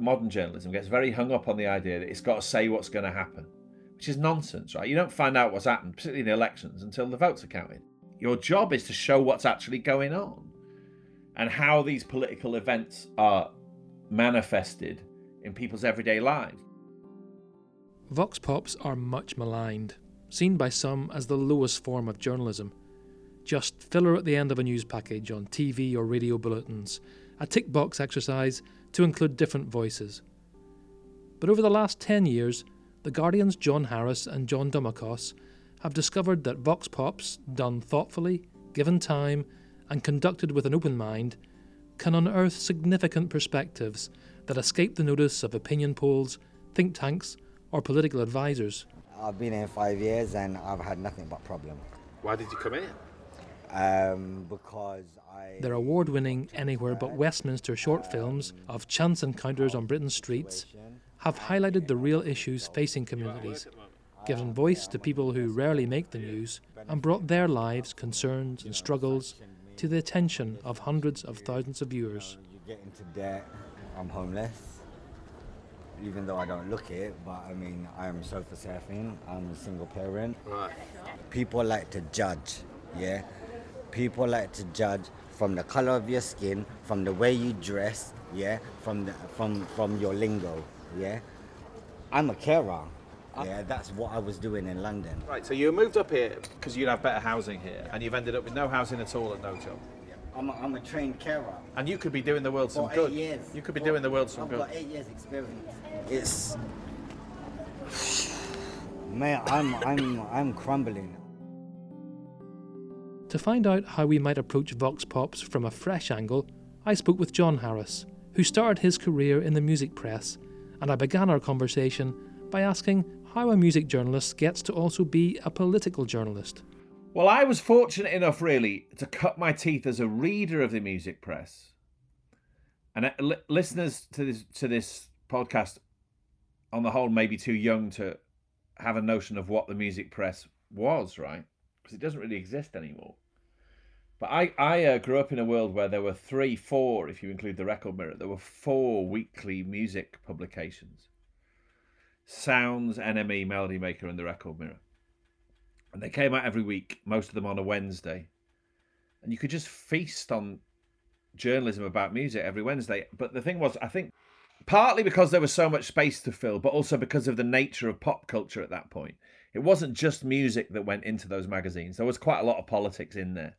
modern journalism gets very hung up on the idea that it's got to say what's going to happen, which is nonsense, right? You don't find out what's happened, particularly in elections, until the votes are counted. Your job is to show what's actually going on and how these political events are manifested in people's everyday lives. Vox Pops are much maligned, seen by some as the lowest form of journalism. Just filler at the end of a news package on TV or radio bulletins, a tick box exercise to include different voices. But over the last 10 years, The Guardian's John Harris and John Domokos have discovered that Vox Pops, done thoughtfully, given time, and conducted with an open mind, can unearth significant perspectives that escape the notice of opinion polls, think tanks, or political advisors. I've been here five years and I've had nothing but problems. Why did you come here? Um, because I. Their award winning Anywhere But Westminster short films of chance encounters on Britain's streets have highlighted the real issues facing communities, given voice to people who rarely make the news, and brought their lives, concerns, and struggles to the attention of hundreds of thousands of viewers. You get into debt, I'm homeless. Even though I don't look it, but I mean, I am sofa surfing, I'm a single parent. Right. People like to judge, yeah? People like to judge from the color of your skin, from the way you dress, yeah? From, the, from, from your lingo, yeah? I'm a carer. Yeah, that's what I was doing in London. Right, so you moved up here because you'd have better housing here, and you've ended up with no housing at all and no job. I'm a, I'm a trained carer. And you could be doing the world some For good. years. You could be For- doing the world some good. I've got eight years experience. It's man, I'm I'm I'm crumbling. To find out how we might approach Vox Pops from a fresh angle, I spoke with John Harris, who started his career in the music press, and I began our conversation by asking how a music journalist gets to also be a political journalist. Well, I was fortunate enough, really, to cut my teeth as a reader of the music press. And uh, listeners to this to this podcast, on the whole, may be too young to have a notion of what the music press was, right? Because it doesn't really exist anymore. But I, I uh, grew up in a world where there were three, four, if you include the Record Mirror, there were four weekly music publications Sounds, NME, Melody Maker, and the Record Mirror. And they came out every week, most of them on a Wednesday. And you could just feast on journalism about music every Wednesday. But the thing was, I think partly because there was so much space to fill, but also because of the nature of pop culture at that point. It wasn't just music that went into those magazines. There was quite a lot of politics in there.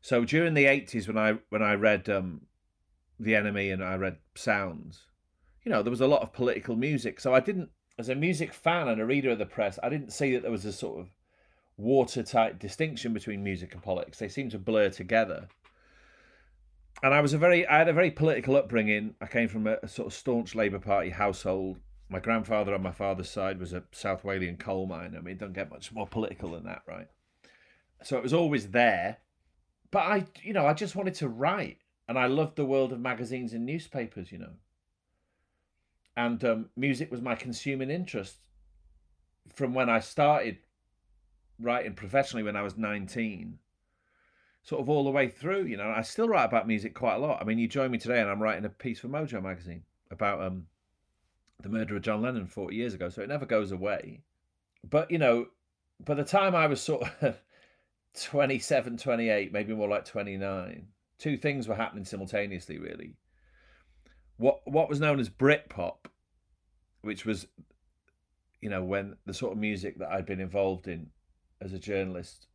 So during the eighties, when I when I read um, the NME and I read Sounds, you know, there was a lot of political music. So I didn't, as a music fan and a reader of the press, I didn't see that there was a sort of watertight distinction between music and politics. They seemed to blur together. And I was a very, I had a very political upbringing. I came from a, a sort of staunch Labour Party household. My grandfather on my father's side was a South Walian coal miner. I mean, it doesn't get much more political than that, right? So it was always there. But I, you know, I just wanted to write, and I loved the world of magazines and newspapers, you know. And um, music was my consuming interest from when I started writing professionally when I was 19, sort of all the way through, you know. I still write about music quite a lot. I mean, you join me today and I'm writing a piece for Mojo magazine about um, the murder of John Lennon 40 years ago, so it never goes away. But, you know, by the time I was sort of 27, 28, maybe more like 29, two things were happening simultaneously, really. What what was known as Britpop, which was, you know, when the sort of music that I'd been involved in as a journalist,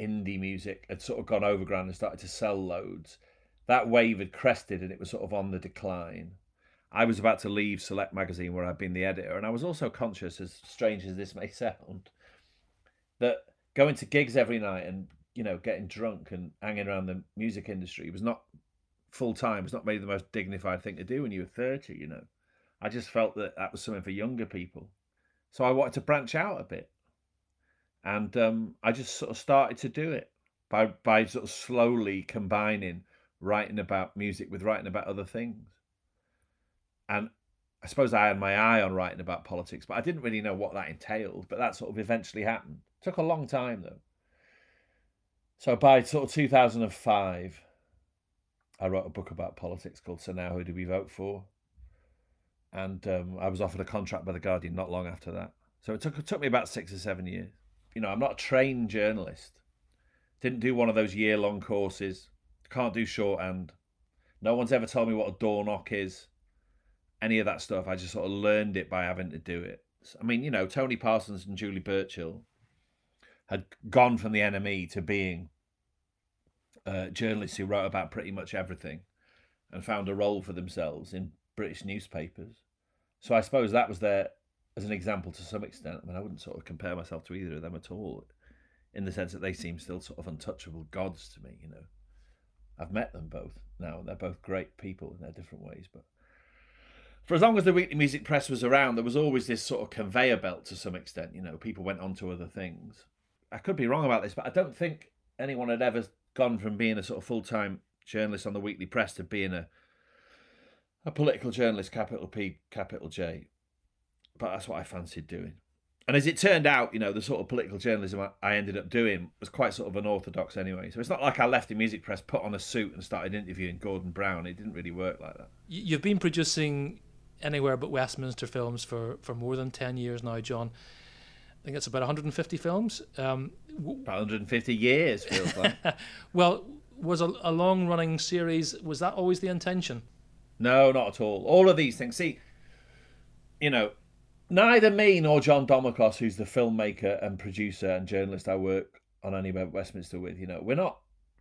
indie music, had sort of gone overground and started to sell loads. That wave had crested and it was sort of on the decline. I was about to leave Select magazine where I'd been the editor, and I was also conscious, as strange as this may sound, that going to gigs every night and you know getting drunk and hanging around the music industry was not full time. Was not maybe the most dignified thing to do when you were thirty. You know, I just felt that that was something for younger people. So I wanted to branch out a bit, and um, I just sort of started to do it by by sort of slowly combining writing about music with writing about other things. And I suppose I had my eye on writing about politics, but I didn't really know what that entailed. But that sort of eventually happened. Took a long time though. So by sort of 2005, I wrote a book about politics called So Now Who Do We Vote For? and um, I was offered a contract by the Guardian not long after that. So it took it took me about six or seven years. You know, I'm not a trained journalist. Didn't do one of those year long courses. Can't do shorthand. No one's ever told me what a door knock is. Any of that stuff. I just sort of learned it by having to do it. I mean, you know, Tony Parsons and Julie Burchill had gone from the NME to being uh, journalists who wrote about pretty much everything and found a role for themselves in British newspapers. So I suppose that was there as an example to some extent. I mean, I wouldn't sort of compare myself to either of them at all, in the sense that they seem still sort of untouchable gods to me. You know, I've met them both now, and they're both great people in their different ways. But for as long as the weekly music press was around, there was always this sort of conveyor belt to some extent. You know, people went on to other things. I could be wrong about this, but I don't think anyone had ever gone from being a sort of full time journalist on the weekly press to being a a political journalist, capital P, capital J. But that's what I fancied doing. And as it turned out, you know, the sort of political journalism I ended up doing was quite sort of unorthodox anyway. So it's not like I left the music press, put on a suit, and started interviewing Gordon Brown. It didn't really work like that. You've been producing anywhere but Westminster films for, for more than 10 years now, John. I think it's about 150 films. Um, about 150 years, feels like. well, was a, a long running series, was that always the intention? No, not at all. All of these things. See, you know, neither me nor John Domokos, who's the filmmaker and producer and journalist I work on Anywhere Westminster with, you know, we're not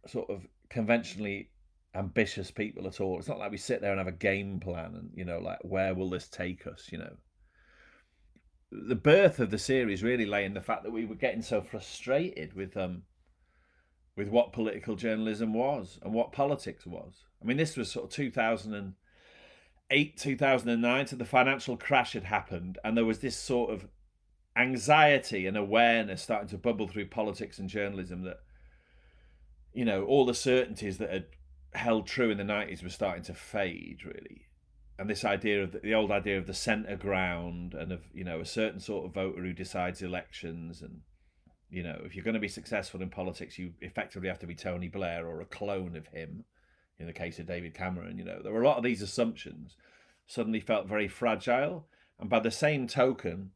sort of conventionally ambitious people at all. It's not like we sit there and have a game plan and, you know, like, where will this take us, you know? The birth of the series really lay in the fact that we were getting so frustrated with um with what political journalism was and what politics was. I mean, this was sort of 2008, 2009, so the financial crash had happened, and there was this sort of anxiety and awareness starting to bubble through politics and journalism that, you know, all the certainties that had held true in the 90s was starting to fade, really. And this idea of the, the old idea of the centre ground and of, you know, a certain sort of voter who decides elections and, you know, if you're going to be successful in politics, you effectively have to be Tony Blair or a clone of him in the case of David Cameron, you know, there were a lot of these assumptions suddenly felt very fragile. And by the same token,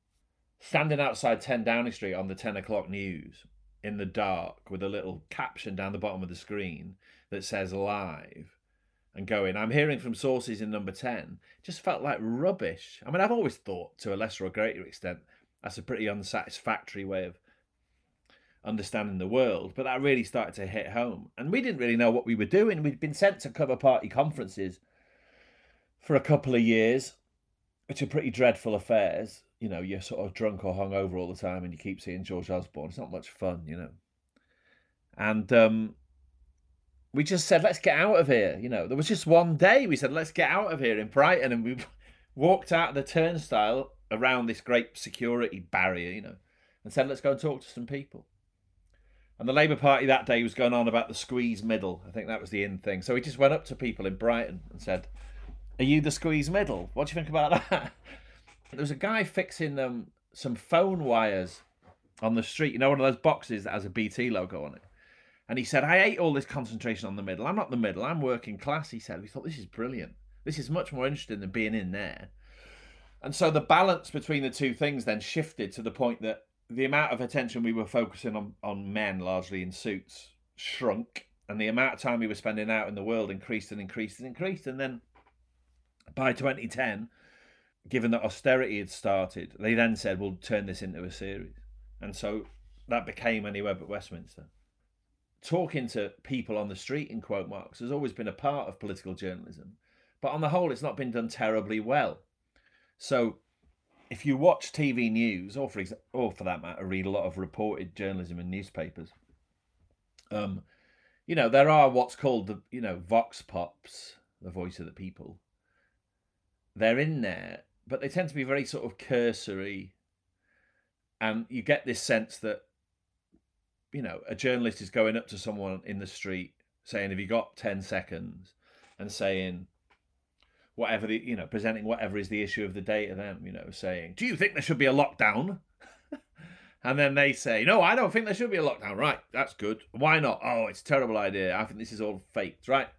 standing outside 10 Downing Street on the 10 o'clock news in the dark with a little caption down the bottom of the screen that says live and going, I'm hearing from sources in number 10, just felt like rubbish. I mean, I've always thought to a lesser or greater extent that's a pretty unsatisfactory way of understanding the world, but that really started to hit home. And we didn't really know what we were doing. We'd been sent to cover party conferences for a couple of years, which are pretty dreadful affairs. You know, you're sort of drunk or hungover all the time and you keep seeing George Osborne. It's not much fun, you know. And um, we just said, let's get out of here. You know, there was just one day we said, let's get out of here in Brighton. And we walked out of the turnstile around this great security barrier, you know, and said, let's go and talk to some people. And the Labour Party that day was going on about the squeeze middle. I think that was the in thing. So he just went up to people in Brighton and said, Are you the squeeze middle? What do you think about that? there was a guy fixing um, some phone wires on the street. You know, one of those boxes that has a BT logo on it. And he said, I hate all this concentration on the middle. I'm not the middle. I'm working class, he said. We thought, this is brilliant. This is much more interesting than being in there. And so the balance between the two things then shifted to the point that the amount of attention we were focusing on on men largely in suits shrunk and the amount of time we were spending out in the world increased and increased and increased and then by 2010 given that austerity had started they then said we'll turn this into a series and so that became anywhere but westminster talking to people on the street in quote marks has always been a part of political journalism. But on the whole it's not been done terribly well. So if you watch TV news, or for exa- or for that matter, read a lot of reported journalism in newspapers, um, you know there are what's called the you know vox pops, the voice of the people. They're in there, but they tend to be very sort of cursory, and you get this sense that you know a journalist is going up to someone in the street saying, "Have you got ten seconds?" and saying whatever the you know presenting whatever is the issue of the day to them you know saying do you think there should be a lockdown and then they say no i don't think there should be a lockdown right that's good why not oh it's a terrible idea i think this is all faked right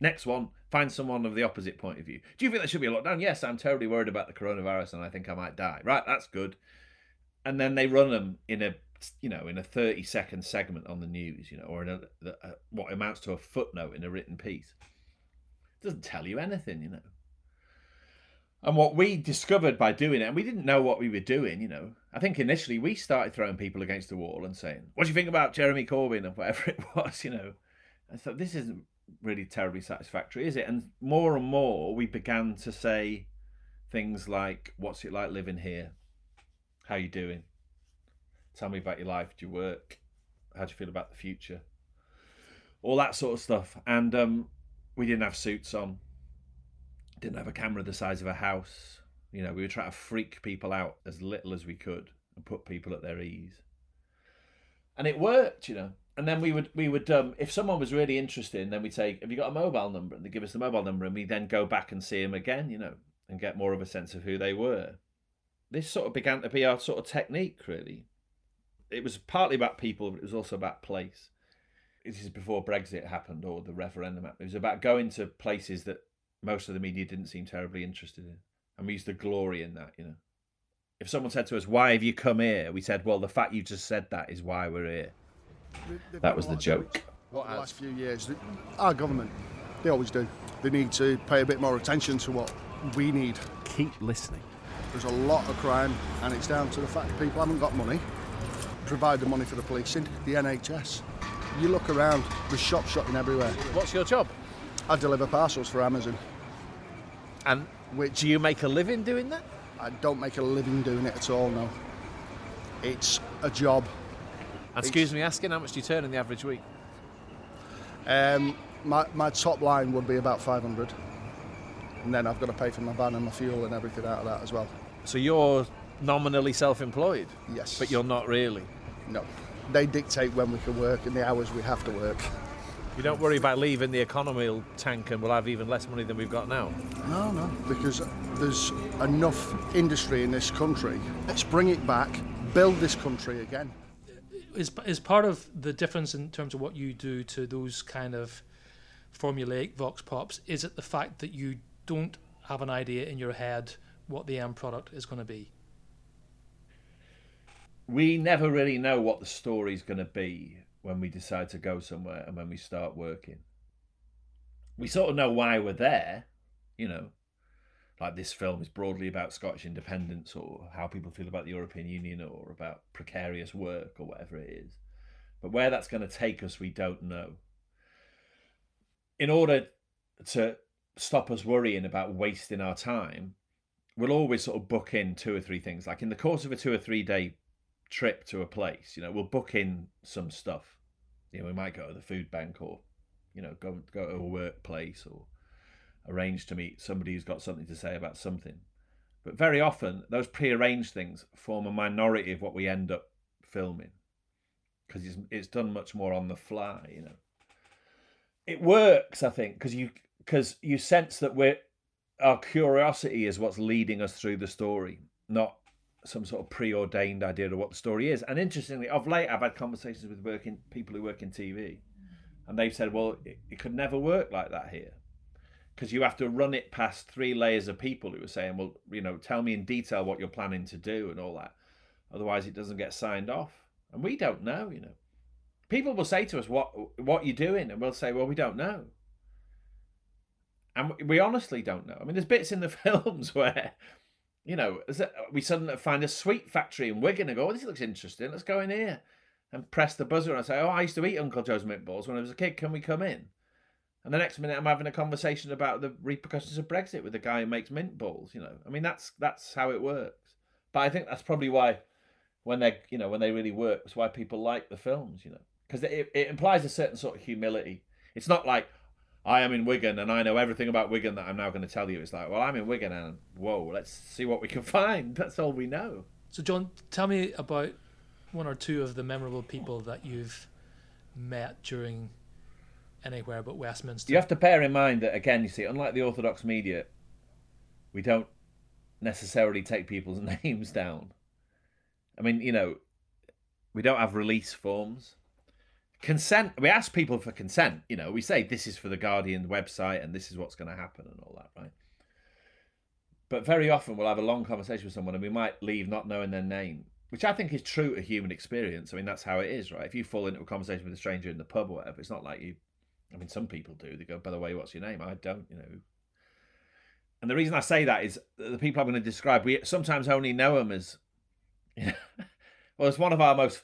next one Find someone of the opposite point of view. Do you think there should be a lockdown? Yes, I'm terribly worried about the coronavirus and I think I might die. Right, that's good. And then they run them in a you know in a 30 second segment on the news, you know, or in a, a uh, what amounts to a footnote in a written piece. It doesn't tell you anything, you know. And what we discovered by doing it, and we didn't know what we were doing, you know. I think initially we started throwing people against the wall and saying, "What do you think about Jeremy Corbyn?" or whatever it was, you know. I thought this isn't really terribly satisfactory, is it? And more and more we began to say things like, "What's it like living here? How you doing? Tell me about your life. Do you work? How do you feel about the future?" All that sort of stuff. And um, we didn't have suits on didn't have a camera the size of a house. You know, we were trying to freak people out as little as we could and put people at their ease. And it worked, you know. And then we would we would um, if someone was really interested, then we'd say, "Have you got a mobile number?" And they give us the mobile number, and we then go back and see them again, you know, and get more of a sense of who they were. This sort of began to be our sort of technique, really. It was partly about people, but it was also about place. This is before Brexit happened or the referendum. It was about going to places that most of the media didn't seem terribly interested in. And we used to glory in that, you know. If someone said to us, Why have you come here? We said, Well, the fact you just said that is why we're here. That was the joke. What the last few years, our government, they always do. They need to pay a bit more attention to what we need. Keep listening. There's a lot of crime, and it's down to the fact that people haven't got money. Provide the money for the policing, the NHS. You look around, there's shop shopping everywhere. What's your job? I deliver parcels for Amazon. And which do you make a living doing that? I don't make a living doing it at all. No, it's a job. Excuse me asking, how much do you turn in the average week? Um, my my top line would be about 500, and then I've got to pay for my van and my fuel and everything out of that as well. So you're nominally self-employed. Yes. But you're not really. No. They dictate when we can work and the hours we have to work. You don't worry about leaving the economy will tank and we'll have even less money than we've got now? No, no, because there's enough industry in this country. Let's bring it back, build this country again. Is, is part of the difference in terms of what you do to those kind of formulaic vox pops, is it the fact that you don't have an idea in your head what the end product is going to be? We never really know what the story's going to be when we decide to go somewhere and when we start working. We sort of know why we're there, you know, like this film is broadly about Scottish independence or how people feel about the European Union or about precarious work or whatever it is. But where that's going to take us, we don't know. In order to stop us worrying about wasting our time, we'll always sort of book in two or three things. Like in the course of a two or three day trip to a place, you know, we'll book in some stuff. You know, we might go to the food bank or, you know, go go to a workplace or arrange to meet somebody who's got something to say about something. But very often, those pre-arranged things form a minority of what we end up filming because it's it's done much more on the fly. You know, it works, I think, because you because you sense that we're our curiosity is what's leading us through the story, not some sort of preordained idea of what the story is. And interestingly, of late, I've had conversations with working people who work in TV, and they've said, "Well, it, it could never work like that here." Because you have to run it past three layers of people who are saying, "Well, you know, tell me in detail what you're planning to do and all that." Otherwise, it doesn't get signed off, and we don't know. You know, people will say to us, "What what you doing?" and we'll say, "Well, we don't know." And we honestly don't know. I mean, there's bits in the films where you know, uh, we suddenly find a sweet factory in Wigan and go, oh, this looks interesting. Let's go in here and press the buzzer and I say, oh, I used to eat Uncle Joe's mint balls when I was a kid. Can we come in? And the next minute, I'm having a conversation about the repercussions of Brexit with the guy who makes mint balls. You know, I mean, that's that's how it works. But I think that's probably why, when they, you know, when they really work, it's why people like the films. You know, because it, it implies a certain sort of humility. It's not like, I am in Wigan and I know everything about Wigan that I'm now going to tell you. It's like, well, I'm in Wigan and whoa, let's see what we can find. That's all we know. So, John, tell me about one or two of the memorable people that you've met during anywhere but Westminster. You have to bear in mind that, again, you see, unlike the Orthodox media, we don't necessarily take people's names down. I mean, you know, we don't have release forms consent. We ask people for consent. You know, we say this is for the Guardian website and this is what's going to happen and all that, right? But very often we'll have a long conversation with someone and we might leave not knowing their name, which I think is true to human experience. I mean, that's how it is, right? If you fall into a conversation with a stranger in the pub or whatever, it's not like you. I mean, some people do. They go, by the way, what's your name? I don't, you know. And the reason I say that is the people I'm going to describe, we sometimes only know them as. you know, well, it's one of our most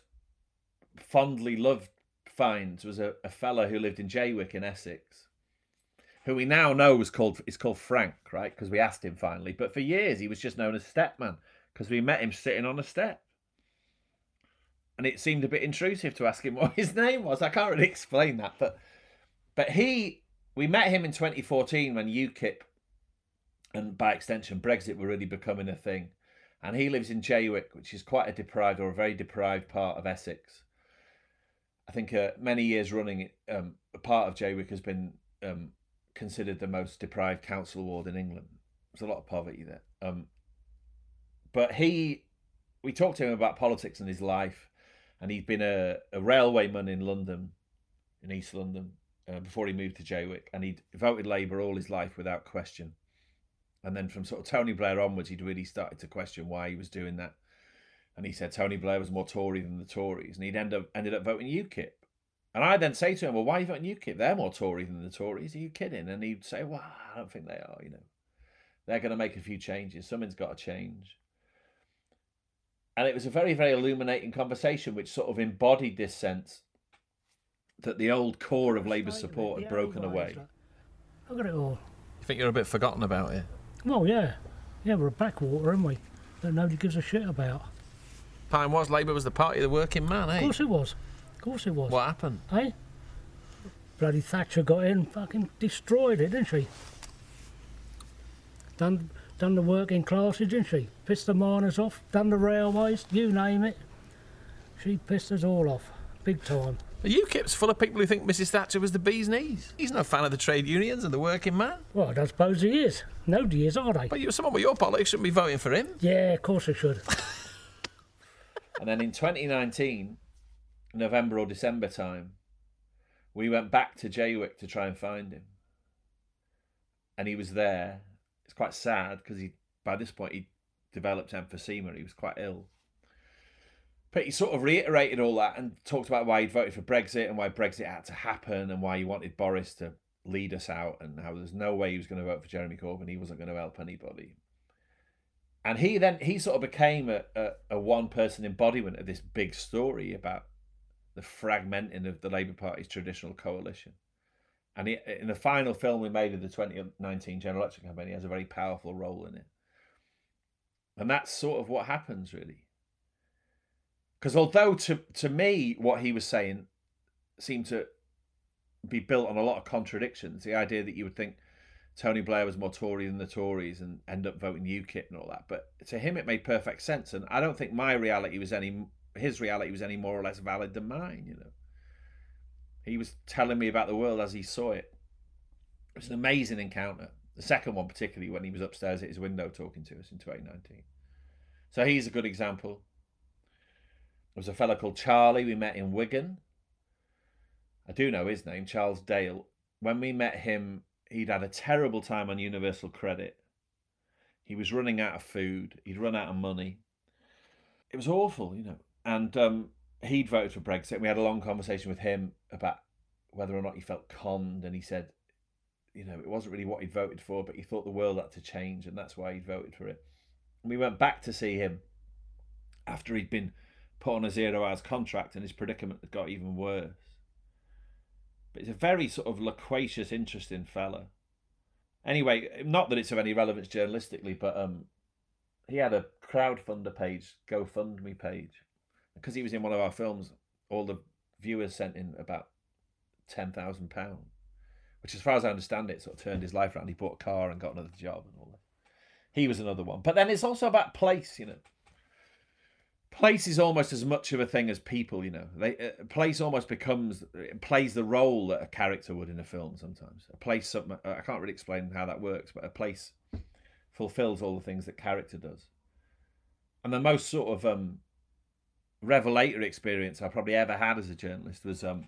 fondly loved finds was a, a fella who lived in Jaywick in Essex, who we now know was called is called Frank, right? Because we asked him finally. But for years he was just known as Stepman because we met him sitting on a step. And it seemed a bit intrusive to ask him what his name was. I can't really explain that, but but he we met him in 2014 when UKIP and by extension Brexit were really becoming a thing. And he lives in Jaywick, which is quite a deprived or a very deprived part of Essex. I think uh, many years running, um, a part of Jaywick has been um, considered the most deprived council ward in England. There's a lot of poverty there. Um, but he, we talked to him about politics and his life, and he'd been a, a railwayman in London, in East London, uh, before he moved to Jaywick, and he'd voted Labour all his life without question. And then from sort of Tony Blair onwards, he'd really started to question why he was doing that and he said Tony Blair was more Tory than the Tories, and he'd end up ended up voting UKIP. And I then say to him, "Well, why are you voting UKIP? They're more Tory than the Tories. Are you kidding?" And he'd say, "Well, I don't think they are. You know, they're going to make a few changes. Something's got to change." And it was a very, very illuminating conversation, which sort of embodied this sense that the old core of Labour support had broken away. Look at it all. You think you're a bit forgotten about it? Well, yeah. Yeah, we're a backwater, aren't we? That nobody gives a shit about. Time was Labour was the party of the working man, eh? Of course it was. Of course it was. What happened? Eh? Bloody Thatcher got in, fucking destroyed it, didn't she? Done, done the working classes, didn't she? Pissed the miners off, done the railways, you name it. She pissed us all off, big time. The UKIP's full of people who think Mrs Thatcher was the bee's knees. He's no fan of the trade unions and the working man. Well, I don't suppose he is. Nobody is, are they? But you, someone with your politics shouldn't be voting for him. Yeah, of course they should. And then in 2019, November or December time, we went back to Jaywick to try and find him. And he was there. It's quite sad because he, by this point, he developed emphysema. He was quite ill. But he sort of reiterated all that and talked about why he'd voted for Brexit and why Brexit had to happen and why he wanted Boris to lead us out and how there's no way he was going to vote for Jeremy Corbyn. He wasn't going to help anybody and he then he sort of became a, a, a one person embodiment of this big story about the fragmenting of the Labour Party's traditional coalition. And he, in the final film we made of the 2019 general election campaign, he has a very powerful role in it. And that's sort of what happens, really. Because although to, to me, what he was saying seemed to be built on a lot of contradictions, the idea that you would think Tony Blair was more Tory than the Tories and end up voting UKIP and all that. But to him, it made perfect sense, and I don't think my reality was any his reality was any more or less valid than mine. You know, he was telling me about the world as he saw it. It was an amazing encounter. The second one, particularly when he was upstairs at his window talking to us in 2019. So he's a good example. There was a fellow called Charlie we met in Wigan. I do know his name, Charles Dale. When we met him he'd had a terrible time on Universal Credit. He was running out of food. He'd run out of money. It was awful, you know. And um, he'd voted for Brexit. We had a long conversation with him about whether or not he felt conned, and he said, you know, it wasn't really what he'd voted for, but he thought the world had to change, and that's why he'd voted for it. And we went back to see him after he'd been put on a zero hours contract, and his predicament had got even worse. But he's a very sort of loquacious, interesting fella. Anyway, not that it's of any relevance journalistically, but um, he had a crowdfunder page, GoFundMe page, because he was in one of our films. All the viewers sent in about ten thousand pound, which, as far as I understand it, sort of turned his life around. He bought a car and got another job and all that. He was another one, but then it's also about place, you know place is almost as much of a thing as people you know. They uh, place almost becomes plays the role that a character would in a film sometimes. A place something i can't really explain how that works but a place fulfills all the things that character does. And the most sort of um revelatory experience i probably ever had as a journalist was um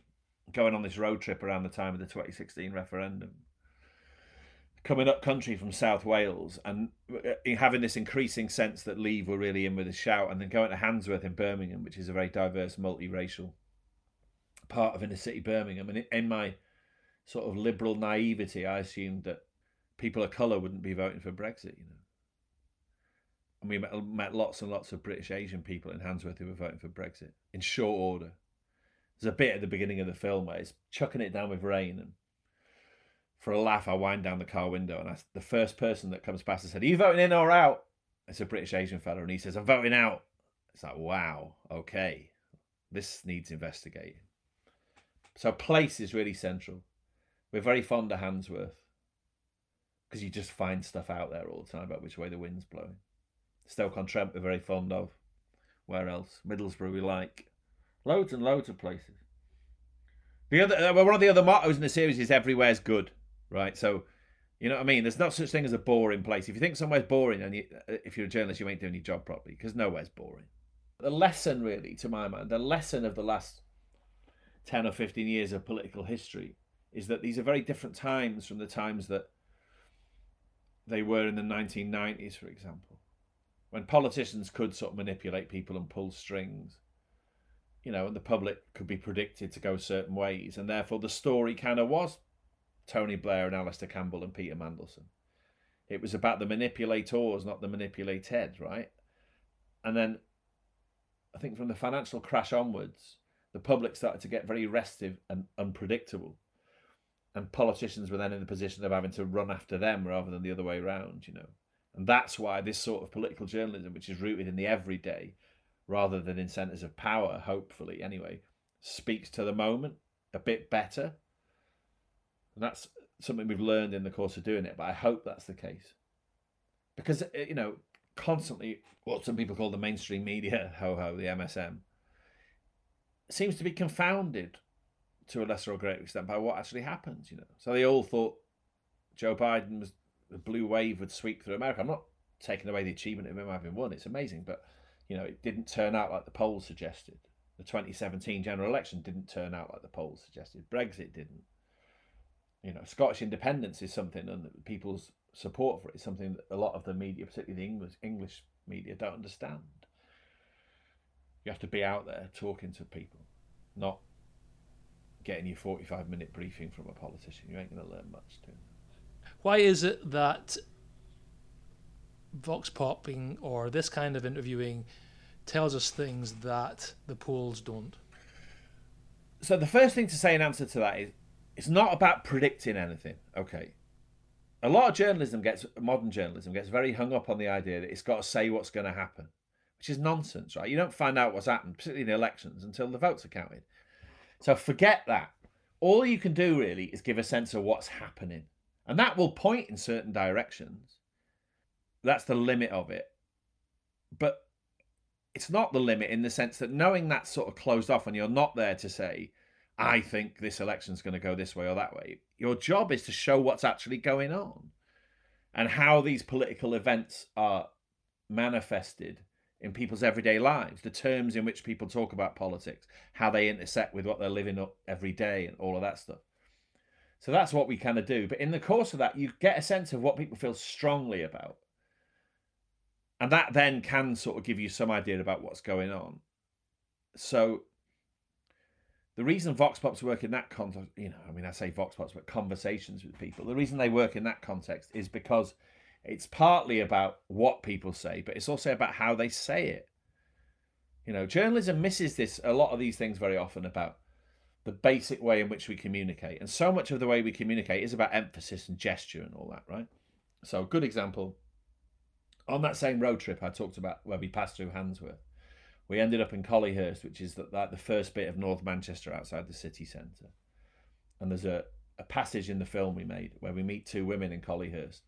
going on this road trip around the time of the 2016 referendum, coming up country from South Wales and uh, having this increasing sense that Leave were really in with a shout, and then going to Handsworth in Birmingham, which is a very diverse, multiracial part of inner city Birmingham. And in my sort of liberal naivety, I assumed that people of colour wouldn't be voting for Brexit, you know. And we met, met lots and lots of British Asian people in Handsworth who were voting for Brexit in short order. There's a bit at the beginning of the film where it's chucking it down with rain, and for a laugh, I wind down the car window, and I, the first person that comes past, I said, "Are you voting in or out?" It's a British Asian fella, and he says, "I'm voting out." It's like, wow, okay, this needs investigating. So place is really central. We're very fond of Handsworth because you just find stuff out there all the time about which way the wind's blowing. Stoke-on-Trent we're very fond of. Where else? Middlesbrough we like. Loads and loads of places. The other, uh, one of the other mottos in the series is "Everywhere's good," right? So, you know what I mean. There's not such thing as a boring place. If you think somewhere's boring, and you, if you're a journalist, you ain't doing your job properly because nowhere's boring. The lesson, really, to my mind, the lesson of the last ten or fifteen years of political history is that these are very different times from the times that they were in the 1990s, for example, when politicians could sort of manipulate people and pull strings you know, and the public could be predicted to go certain ways, and therefore the story kind of was Tony Blair and Alastair Campbell and Peter Mandelson. It was about the manipulators, not the manipulated, right? And then I think from the financial crash onwards, the public started to get very restive and unpredictable. And politicians were then in the position of having to run after them rather than the other way around, you know. And that's why this sort of political journalism, which is rooted in the everyday, rather than in centres of power, hopefully, anyway, speaks to the moment a bit better. And that's something we've learned in the course of doing it, but I hope that's the case. Because, uh, you know, constantly what some people call the mainstream media, ho ho, the MSM, seems to be confounded to a lesser or greater extent by what actually happens, you know. So they all thought Joe Biden was the blue wave would sweep through America. I'm not taking away the achievement of him having won, it's amazing, but you know, it didn't turn out like the polls suggested. The 2017 general election didn't turn out like the polls suggested. Brexit didn't. You know, Scottish independence is something, and people's support for it is something that a lot of the media, particularly the English English media, don't understand. You have to be out there talking to people, not getting your 45 minute briefing from a politician. You ain't going to learn much doing. Why is it that vox popping or this kind of interviewing tells us things that the polls don't? So the first thing to say in answer to that is it's not about predicting anything. Okay. A lot of journalism gets modern journalism gets very hung up on the idea that it's got to say what's going to happen, which is nonsense, right? You don't find out what's happened, particularly in the elections, until the votes are counted. So forget that. All you can do really is give a sense of what's happening. And that will point in certain directions. That's the limit of it. But it's not the limit in the sense that knowing that's sort of closed off and you're not there to say, I think this election's going to go this way or that way. Your job is to show what's actually going on and how these political events are manifested in people's everyday lives, the terms in which people talk about politics, how they intersect with what they're living up every day, and all of that stuff. So that's what we kind of do. But in the course of that, you get a sense of what people feel strongly about and that then can sort of give you some idea about what's going on. So the reason Vox Pops work in that context, you know, I mean, I say Vox Pops, but conversations with people, the reason they work in that context is because it's partly about what people say, but it's also about how they say it. You know, journalism misses this, a lot of these things very often about the basic way in which we communicate. And so much of the way we communicate is about emphasis and gesture and all that, right? So, good example on that same road trip I talked about, where we passed through Handsworth, we ended up in Collyhurst, which is the, like the first bit of North Manchester outside the city centre. And there's a, a passage in the film we made where we meet two women in Collyhurst.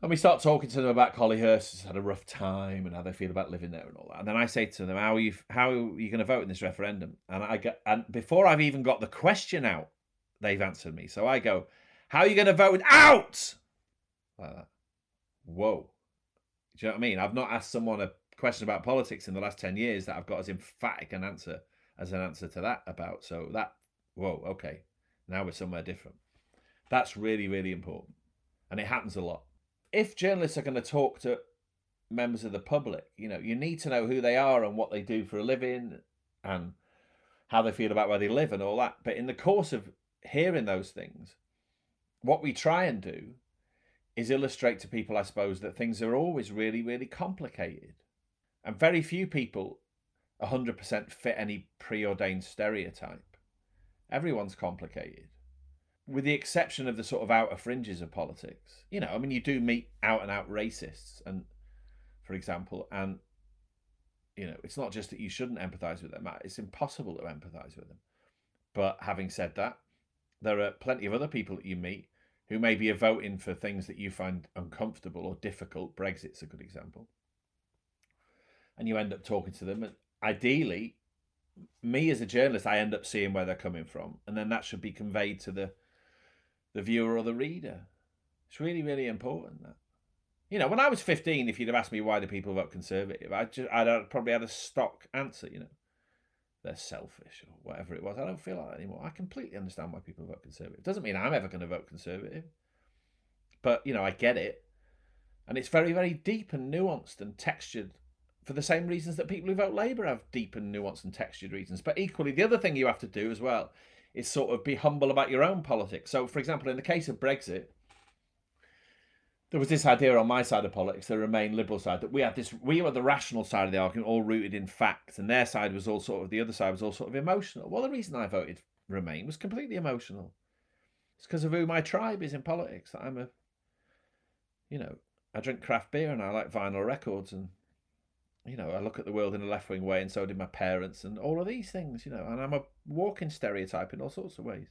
And we start talking to them about Collyhurst, had a rough time and how they feel about living there and all that. And then I say to them, "How are you? How are you going to vote in this referendum?" And I get, and before I've even got the question out, they've answered me. So I go, "How are you going to vote out?" Like that. Whoa. Do you know what I mean? I've not asked someone a question about politics in the last 10 years that I've got as emphatic an answer as an answer to that about. So that whoa, okay, now we're somewhere different. That's really, really important. And it happens a lot. If journalists are going to talk to members of the public, you know, you need to know who they are and what they do for a living and how they feel about where they live and all that. But in the course of hearing those things, what we try and do is illustrate to people, I suppose, that things are always really, really complicated. And very few people 100% fit any preordained stereotype. Everyone's complicated. With the exception of the sort of outer fringes of politics. You know, I mean, you do meet out and out racists, and for example, and you know, it's not just that you shouldn't empathize with them, it's impossible to empathize with them. But having said that, there are plenty of other people that you meet who maybe are voting for things that you find uncomfortable or difficult. Brexit's a good example. And you end up talking to them, and ideally, me as a journalist, I end up seeing where they're coming from, and then that should be conveyed to the the viewer or the reader. It's really, really important that. You know, when I was 15, if you'd have asked me why do people vote Conservative, I'd, just, I'd probably had a stock answer, you know. They're selfish or whatever it was. I don't feel like that anymore. I completely understand why people vote Conservative. It doesn't mean I'm ever going to vote Conservative. But, you know, I get it. And it's very, very deep and nuanced and textured for the same reasons that people who vote Labour have deep and nuanced and textured reasons. But equally, the other thing you have to do as well is sort of be humble about your own politics. So, for example, in the case of Brexit, there was this idea on my side of politics, the Remain Liberal side, that we had this, we were the rational side of the argument, all rooted in fact, and their side was all sort of, the other side was all sort of emotional. Well, the reason I voted Remain was completely emotional. It's because of who my tribe is in politics. I'm a, you know, I drink craft beer and I like vinyl records and, you know, I look at the world in a left wing way and so did my parents and all of these things, you know, and I'm a walking stereotype in all sorts of ways.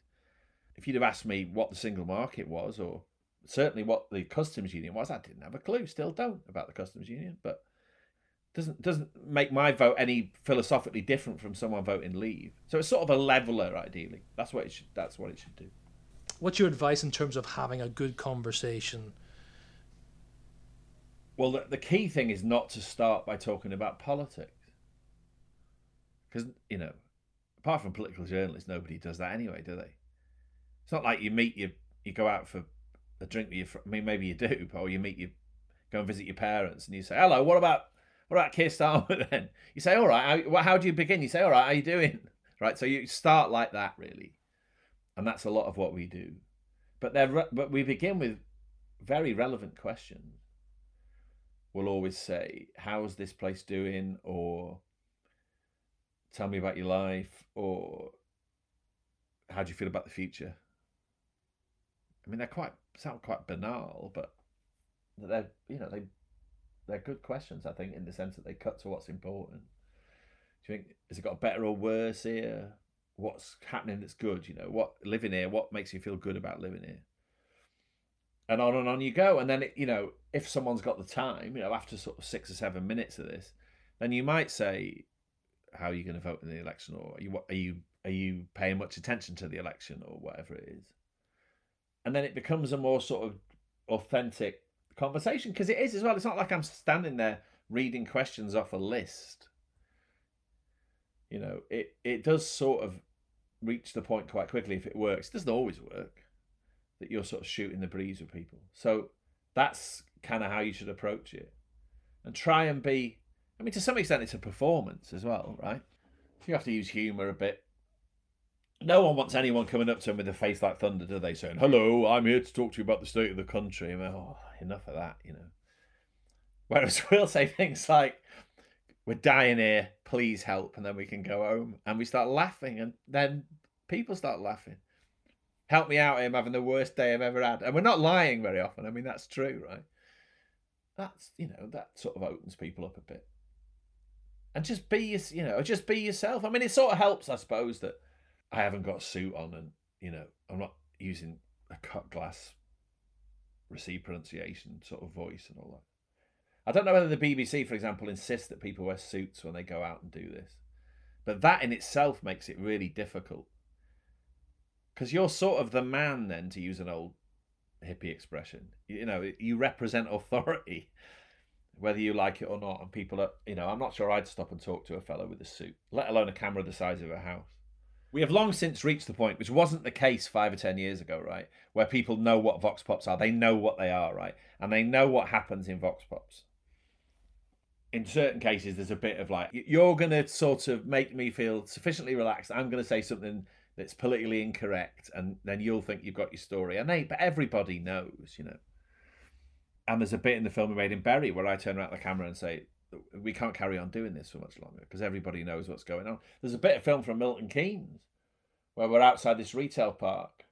If you'd have asked me what the single market was or certainly what the customs union was. I didn't have a clue, still don't about the customs union, but doesn't doesn't make my vote any philosophically different from someone voting leave. So it's sort of a leveler, ideally. That's what it should. That's what it should do. What's your advice in terms of having a good conversation? Well, the, the key thing is not to start by talking about politics, because you know, apart from political journalists, nobody does that anyway, do they? It's not like you meet you you go out for a drink with your. I mean, maybe you do, or you meet you go and visit your parents, and you say, "Hello, what about what about Keir Starmer?" Then you say, "All right, how, how do you begin?" You say, "All right, how are you doing?" Right, so you start like that, really, and that's a lot of what we do. But they're but we begin with very relevant questions. We'll always say, "How's this place doing?" or "Tell me about your life," or "How do you feel about the future?" I mean, they're quite sound quite banal, but they're you know they they're good questions. I think in the sense that they cut to what's important. Do you think has it got better or worse here? What's happening that's good? You know, what living here? What makes you feel good about living here? And on and on you go. And then it, you know, if someone's got the time, you know, after sort of six or seven minutes of this, then you might say, "How are you going to vote in the election?" Or are you are you are you paying much attention to the election or whatever it is? and then it becomes a more sort of authentic conversation because it is as well. It's not like I'm standing there reading questions off a list. You know, it it does sort of reach the point quite quickly if it works. It doesn't always work that you're sort of shooting the breeze with people. So that's kind of how you should approach it, and try and be. I mean, to some extent, it's a performance as well, right? You have to use humour a bit no one wants anyone coming up to them with a face like thunder, do they? Saying, "Hello, I'm here to talk to you about the state of the country." I mean, oh, enough of that, you know. Whereas we'll say things like, "We're dying here, please help," and then we can go home, and we start laughing, and then people start laughing. Help me out! I'm having the worst day I've ever had, and we're not lying very often. I mean, that's true, right? That's you know that sort of opens people up a bit, and just be you know just be yourself. I mean, it sort of helps, I suppose, that I haven't got a suit on, and you know, I'm not using a cut glass received pronunciation sort of voice and all that. I don't know whether the BBC, for example, insists that people wear suits when they go out and do this, but that in itself makes it really difficult because you're sort of the man then, to use an old hippie expression. You know, you represent authority, whether you like it or not. And people are, you know, I'm not sure I'd stop and talk to a fellow with a suit, let alone a camera the size of a house. We have long since reached the point, which wasn't the case five or ten years ago, right? Where people know what vox pops are. They know what they are, right? And they know what happens in vox pops. In certain cases, there's a bit of like, you're going to sort of make me feel sufficiently relaxed. I'm going to say something that's politically incorrect, and then you'll think you've got your story. And they, but everybody knows, you know. And there's a bit in the film we made in Bury where I turn around the camera and say, we can't carry on doing this for much longer because everybody knows what's going on. There's a bit of film from Milton Keynes where we're outside this retail park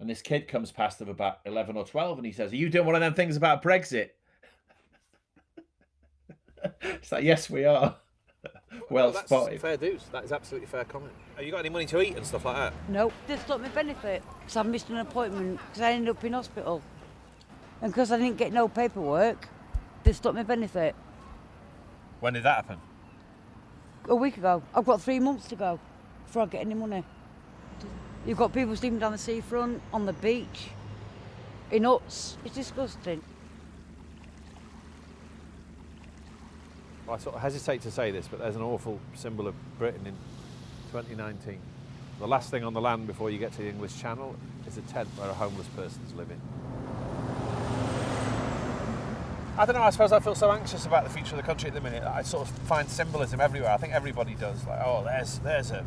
and this kid comes past of about 11 or 12 and he says, Are you doing one of them things about Brexit? it's like, Yes, we are. Well that's spotted. Fair dues. That is absolutely fair comment. Have you got any money to eat and stuff like that? Nope. They stopped my benefit because I missed an appointment because I ended up in hospital. And because I didn't get no paperwork, they stopped my benefit When did that happen? a week ago. I've got three months to go before I get any money. You've got people sleeping down the seafront, on the beach, in huts. It's disgusting. I sort of hesitate to say this, but there's an awful symbol of Britain in 2019. The last thing on the land before you get to the English Channel is a tent where a homeless person's living. I don't know. I suppose I feel so anxious about the future of the country at the minute that I sort of find symbolism everywhere. I think everybody does. Like, oh, there's there's a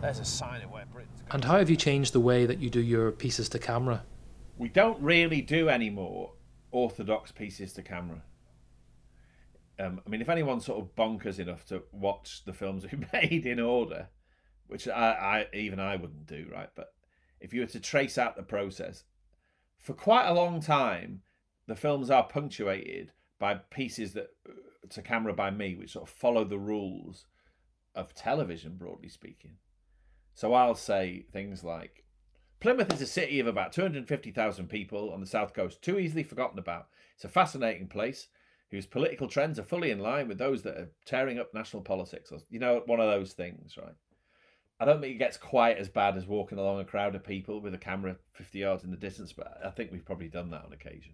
there's a sign of where Britain's going. And how have you changed the way that you do your pieces to camera? we don't really do any more orthodox pieces to camera. Um, I mean, if anyone's sort of bonkers enough to watch the films we made in order, which I, I even I wouldn't do, right? But if you were to trace out the process, for quite a long time, the films are punctuated by pieces that to camera by me, which sort of follow the rules of television, broadly speaking. So I'll say things like, Plymouth is a city of about 250,000 people on the south coast, too easily forgotten about. It's a fascinating place whose political trends are fully in line with those that are tearing up national politics. Or, you know, one of those things, right? I don't think it gets quite as bad as walking along a crowd of people with a camera 50 yards in the distance, but I think we've probably done that on occasion.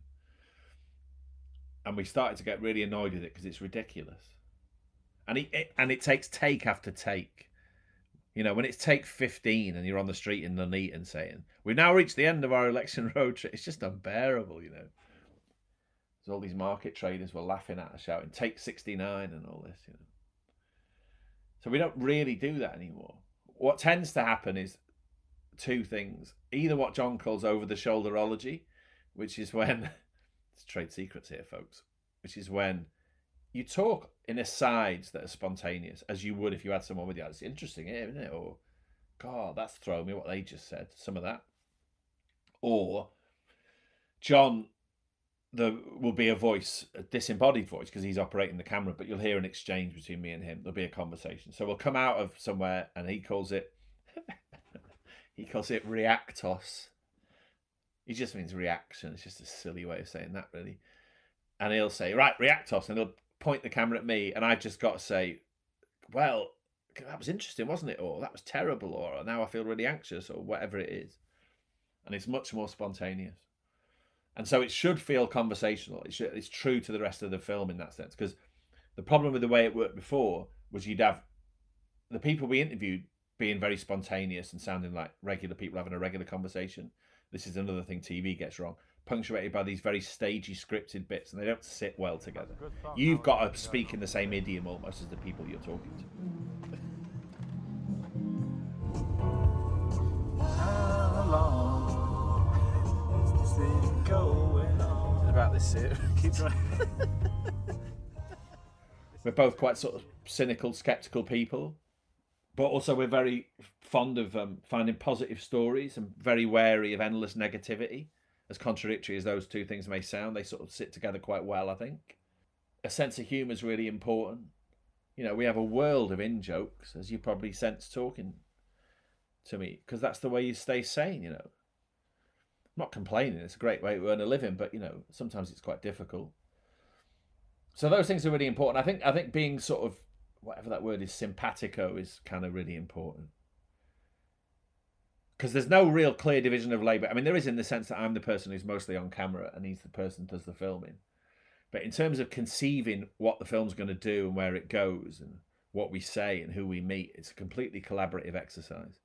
And we started to get really annoyed with it because it's ridiculous. And it, it, and it takes take after take. You know, when it's take 15 and you're on the street in Nuneaton saying, We've now reached the end of our election road trip, it's just unbearable, you know. So all these market traders were laughing at us, shouting, Take 69 and all this, you know. So we don't really do that anymore. What tends to happen is two things. Either what John calls over the shoulderology, which is when, it's trade secrets here, folks, which is when you talk in asides that are spontaneous, as you would if you had someone with you. It's interesting here, isn't it? Or, God, that's thrown me what they just said. Some of that. Or, John, there will be a voice, a disembodied voice, because he's operating the camera, but you'll hear an exchange between me and him. There'll be a conversation. So we'll come out of somewhere and he calls it, he calls it reactos. He just means reaction. It's just a silly way of saying that, really. And he'll say, right, reactos. And he'll point the camera at me, and I've just got to say, well, that was interesting, wasn't it? Or that was terrible, or now I feel really anxious, or whatever it is. And it's much more spontaneous. And so it should feel conversational. It should, it's true to the rest of the film in that sense. Because the problem with the way it worked before was you'd have the people we interviewed being very spontaneous and sounding like regular people having a regular conversation. This is another thing TV gets wrong punctuated by these very stagey scripted bits and they don't sit well together. You've got to speak in the same idiom almost as the people you're talking to. About this series. Keep trying. We're both quite sort of cynical, skeptical people, but also we're very fond of um, finding positive stories and very wary of endless negativity. As contradictory as those two things may sound, they sort of sit together quite well, I think. A sense of humour is really important. You know, we have a world of in jokes, as you probably sense talking to me, because that's the way you stay sane, you know. Not complaining, it's a great way to earn a living, but, you know, sometimes it's quite difficult. So those things are really important. I think I think being sort of whatever that word is, simpatico is kind of really important. Because there's no real clear division of labour. I mean, there is in the sense that I'm the person who's mostly on camera and he's the person does the filming. But in terms of conceiving what the film's going to do and where it goes and what we say and who we meet. It's a completely collaborative exercise.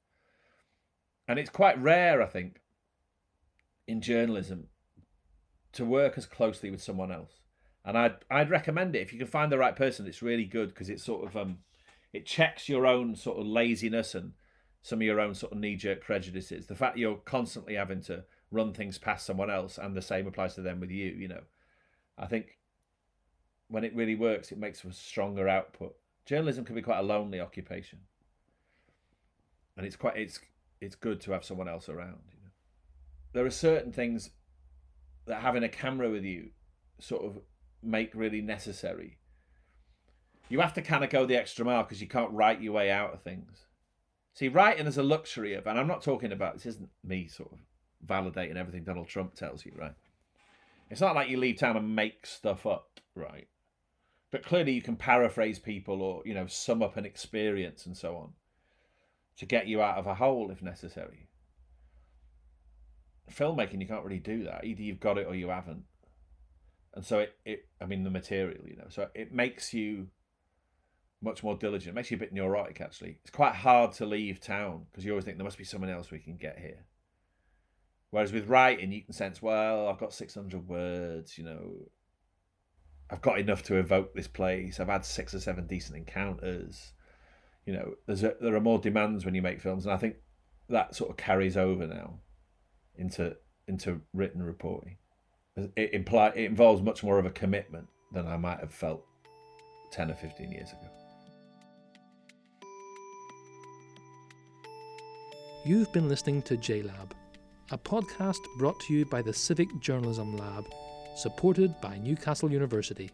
And it's quite rare, I think, in journalism to work as closely with someone else. And I'd I'd recommend it if you can find the right person. It's really good because it sort of um it checks your own sort of laziness and some of your own sort of knee jerk prejudices. The fact you're constantly having to run things past someone else, and the same applies to them with you. You know, I think when it really works, it makes for a stronger output. Journalism can be quite a lonely occupation, and it's quite it's it's good to have someone else around. There are certain things that having a camera with you sort of make really necessary. You have to kind of go the extra mile because you can't write your way out of things. See, writing is a luxury of, and I'm not talking about this isn't me sort of validating everything Donald Trump tells you, right? It's not like you leave town and make stuff up, right? But clearly you can paraphrase people or, you know, sum up an experience and so on to get you out of a hole if necessary. Filmmaking, you can't really do that. Either you've got it or you haven't. And so it, it I mean, the material, you know, so it makes you much more diligent. It makes you a bit neurotic, actually. It's quite hard to leave town because you always think there must be someone else we can get here. Whereas with writing, you can sense, well, I've got 600 words, you know, I've got enough to evoke this place. I've had six or seven decent encounters. You know, there's a, there are more demands when you make films, and I think that sort of carries over now into into written reporting. It imply it involves much more of a commitment than I might have felt ten or fifteen years ago. You've been listening to JLab, a podcast brought to you by the Civic Journalism Lab, supported by Newcastle University.